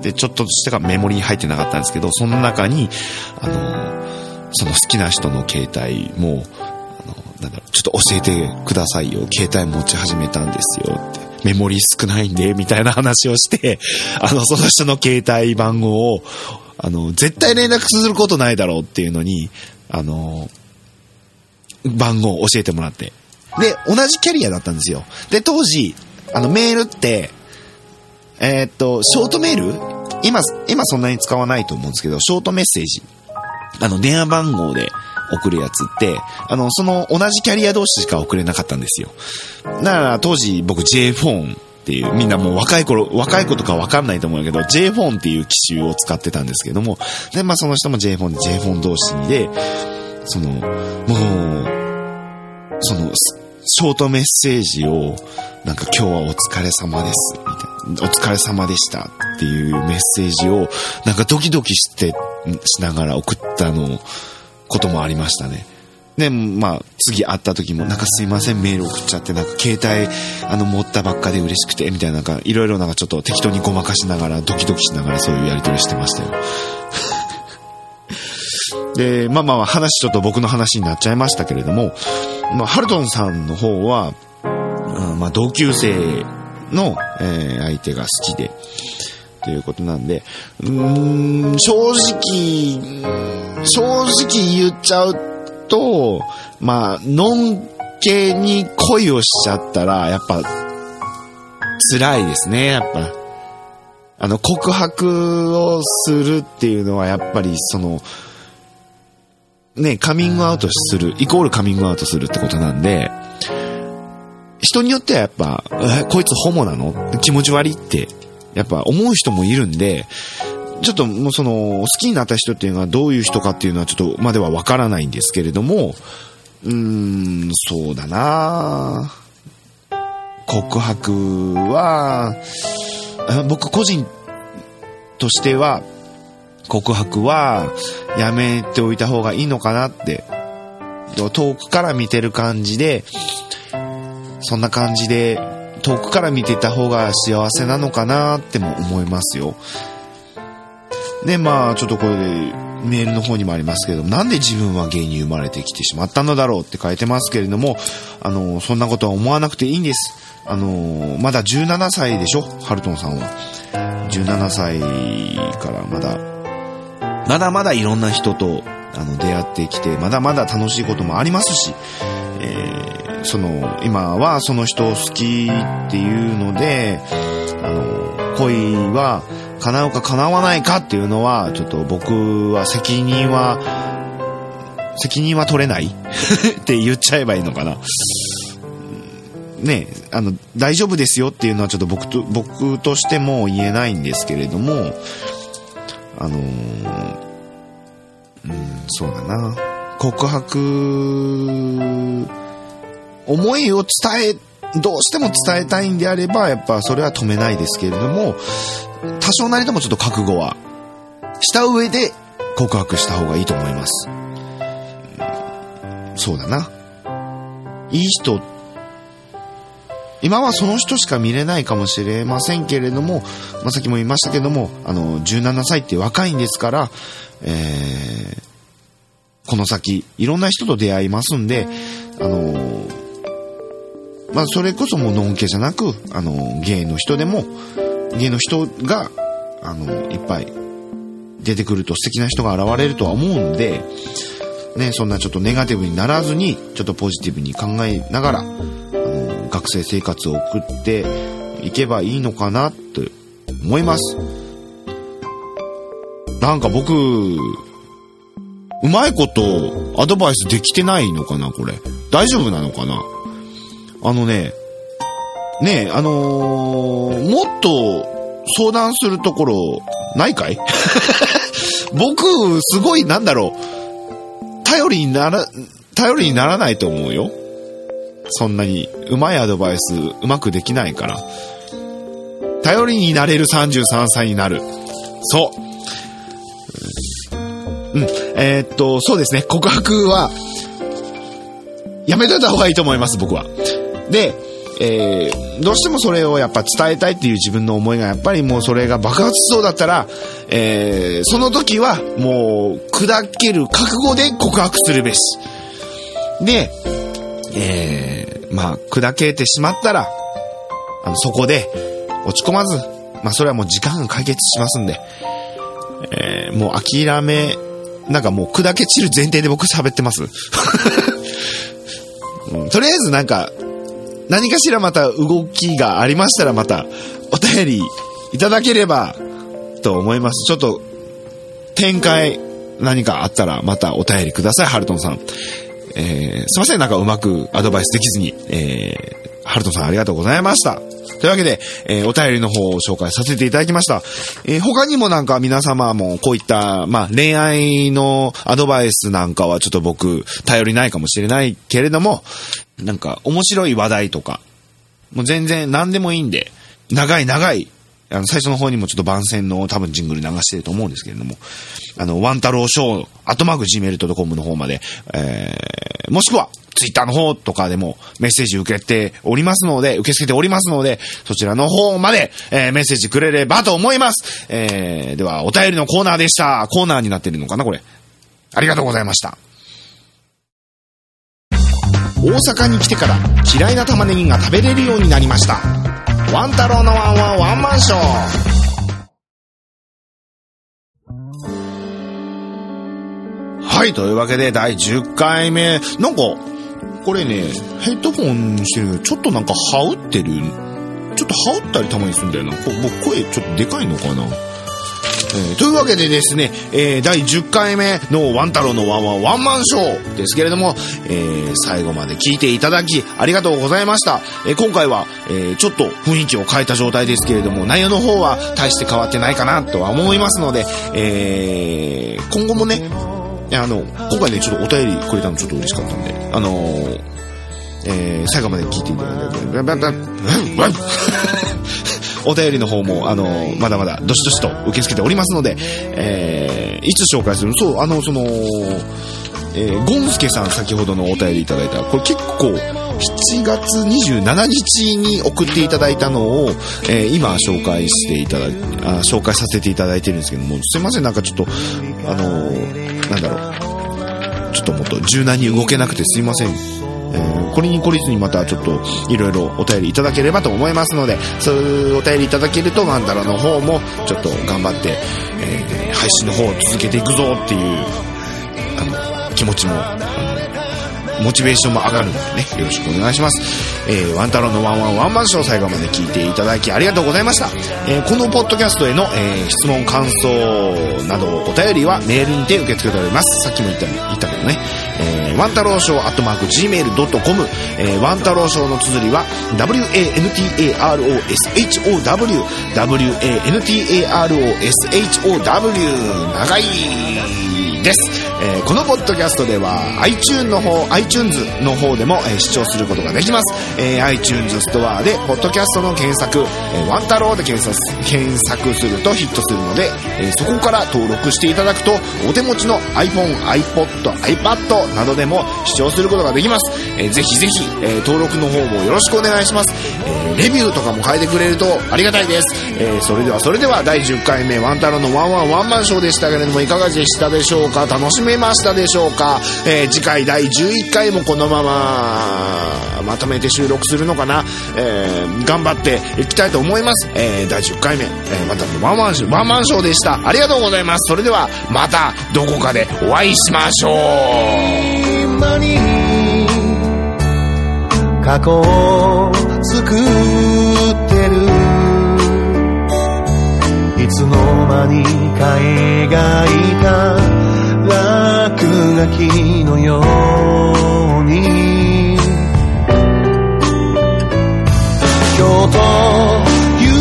で、ちょっとしたがメモリに入ってなかったんですけど、その中に、あの、その好きな人の携帯も、なんだろう、ちょっと教えてくださいよ。携帯持ち始めたんですよって。メモリー少ないんで、みたいな話をして、[LAUGHS] あの、その人の携帯番号を、あの、絶対連絡することないだろうっていうのに、あの、番号を教えてもらって。で、同じキャリアだったんですよ。で、当時、あの、メールって、えーっと、ショートメール？今、今そんなに使わないと思うんですけど、ショートメッセージ。あの、電話番号で送るやつって、あの、その同じキャリア同士しか送れなかったんですよ。だから当時僕 J フォンっていう、みんなもう若い頃、若い子とかわかんないと思うけど、J フォンっていう機種を使ってたんですけども、で、まあその人も J フォンで J フォン同士で、その、もう、その、ショートメッセージを、なんか今日はお疲れ様です、みたいな。お疲れ様でしたっていうメッセージを、なんかドキドキして、しながら送ったのを、こともありましたね。で、まあ、次会った時も、なんかすいません、メール送っちゃって、なんか携帯、あの、持ったばっかで嬉しくて、みたいな、なんか、いろいろなんかちょっと適当にごまかしながら、ドキドキしながらそういうやりとりしてましたよ。[LAUGHS] で、まあまあ、話ちょっと僕の話になっちゃいましたけれども、まあ、ハルトンさんの方は、うんまあ、同級生の、えー相手が好きで、ということなんで、うーん、正直、正直言っちゃうと、まあ、のんけに恋をしちゃったら、やっぱ、辛いですね、やっぱ。あの、告白をするっていうのは、やっぱり、その、ね、カミングアウトする、イコールカミングアウトするってことなんで、人によってはやっぱ、え、こいつホモなの？気持ち悪いって、やっぱ思う人もいるんで、ちょっともうその、好きになった人っていうのはどういう人かっていうのはちょっとまではわからないんですけれども、うーん、そうだな。告白は、僕個人としては、告白はやめておいた方がいいのかなって、遠くから見てる感じで、そんな感じで遠くから見てた方が幸せなのかなっても思いますよ。で、まあ、ちょっとこれでメールの方にもありますけども、なんで自分はゲイに生まれてきてしまったのだろうって書いてますけれども、あの、そんなことは思わなくていいんです。あの、まだ17歳でしょ？ハルトンさんは。17歳からまだ、まだまだいろんな人と、あの、出会ってきて、まだまだ楽しいこともありますし、えーその、今はその人を好きっていうので、あの、恋は叶うか叶わないかっていうのは、ちょっと僕は責任は、責任は取れない [LAUGHS] って言っちゃえばいいのかな。ねあの、大丈夫ですよっていうのはちょっと僕と、僕としても言えないんですけれども、あのーうん、そうだな。告白、思いを伝え、どうしても伝えたいんであれば、やっぱそれは止めないですけれども、多少なりともちょっと覚悟はした上で告白した方がいいと思います。そうだな。いい人、今はその人しか見れないかもしれませんけれども、まあ、さっきも言いましたけども、あの、17歳って若いんですから、えーこの先、いろんな人と出会いますんで、あのまあ、それこそもうのんけじゃなく、あの、ゲイの人でも、ゲイの人が、あの、いっぱい出てくると素敵な人が現れるとは思うんで、ね、そんなちょっとネガティブにならずに、ちょっとポジティブに考えながら、あの、学生生活を送っていけばいいのかなって思います。なんか僕、うまいことアドバイスできてないのかな、これ。大丈夫なのかな？あのね、ねえ、あのーもっと相談するところないかい？[LAUGHS] 僕、すごい、なんだろう。頼りになら、頼りにならないと思うよ。そんなに、うまいアドバイス、うまくできないから。頼りになれる33歳になる。そう。うん。えーっと、そうですね。告白は、やめといた方がいいと思います、僕は。で、えーどうしてもそれをやっぱ伝えたいっていう自分の思いがやっぱりもうそれが爆発しそうだったら、えーその時はもう砕ける覚悟で告白するべし。で、えーまあ、砕けてしまったら、あの、そこで落ち込まず、まあ、それはもう時間が解決しますんで、えーもう諦め、なんかもう砕け散る前提で僕喋ってます。[LAUGHS] うんとりあえずなんか、何かしらまた動きがありましたらまたお便りいただければと思います。ちょっと展開何かあったらまたお便りください、ハルトンさん。えーすいません、なんかうまくアドバイスできずに、えー、ハルトンさんありがとうございました。というわけで、えーお便りの方を紹介させていただきました。えー他にもなんか皆様もこういった、まあ恋愛のアドバイスなんかはちょっと僕頼りないかもしれないけれども、なんか面白い話題とか、もう全然何でもいいんで、長い長い、あの、最初の方にもちょっと番宣の多分ジングル流してると思うんですけれども、あの、ワンタローショー、アットマーク Gmail.com の方まで、えー、もしくは、ツイッターの方とかでもメッセージ受けておりますので、受け付けておりますので、そちらの方まで、えーメッセージくれればと思います。えー、では、お便りのコーナーでした。コーナーになってるのかな、これ。ありがとうございました。大阪に来てから嫌いな玉ねぎが食べれるようになりました。ワン太郎のワンワンワンマンショー。はい、というわけで第10回目。なんか、これね、ヘッドホンしてるちょっとなんか羽織ってる。ちょっと羽織ったりたまにするんだよな。こ僕声ちょっとでかいのかなえーというわけでですね、えー第10回目のワン太郎のワンワンワンマンショーですけれども、えー最後まで聞いていただきありがとうございました。え今回は、えちょっと雰囲気を変えた状態ですけれども、内容の方は大して変わってないかなとは思いますので、え今後もね、いやあの、今回ね、ちょっとお便りくれたのちょっと嬉しかったんで、あのーえー最後まで聞いていただいて、ババババお便りの方も、あのーまだまだどしどしと受け付けておりますので、えーいつ紹介するの？そう、あの、その、えーゴンスケさん先ほどのお便りいただいた、これ結構、7月27日に送っていただいたのを、えー今紹介していただあ、紹介させていただいてるんですけども、すいません、なんかちょっと、あのーなんだろう、ちょっともっと柔軟に動けなくてすいません。えーこれに懲りずにまたちょっといろいろお便りいただければと思いますので、そういうお便りいただけると、ワンダラの方もちょっと頑張って、えー配信の方を続けていくぞっていう、あの、気持ちも、モチベーションも上がるのでね、よろしくお願いします。えー、ワン太郎のワンワンワンマンショー最後まで聞いていただきありがとうございました。えーこのポッドキャストへの、えー質問、感想などお便りはメールにて受け付けております。さっきも言った言ったけどね、えー、ワン太郎ショーアットマーク Gmail.com、えー、ワン太郎ショーの綴りは WANTAROSHOW、WANTAROSHOW、長いです。えーこのポッドキャストでは iTunes の方、iTunes の方でも、えー視聴することができます。えー iTunes ストアで、ポッドキャストの検索、えーワンタローで検索検索するとヒットするので、えーそこから登録していただくと、お手持ちの iPhone、iPod、iPad などでも視聴することができます。えーぜひぜひ、えー登録の方もよろしくお願いします。えーレビューとかも書いてくれるとありがたいです。えーそれではそれでは第10回目ワンタローのワンワンワンマンショーでしたけれどもいかがでしたでしょうか？楽しみめましたでしょうか、えー次回第11回もこのまままとめて収録するのかな、えー頑張っていきたいと思います。えー第10回目、えー、ワンタローのワンワンショーワンマンショーでした。ありがとうございます。それではまたどこかでお会いしましょう。過去を作ってるいつの間にか描いたがきのように。今日という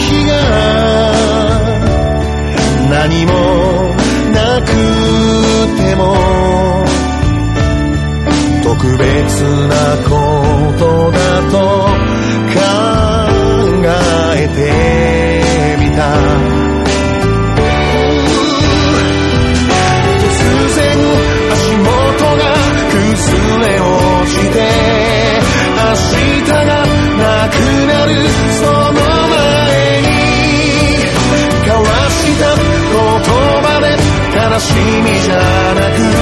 日が何もなくても特別なしみじゃなく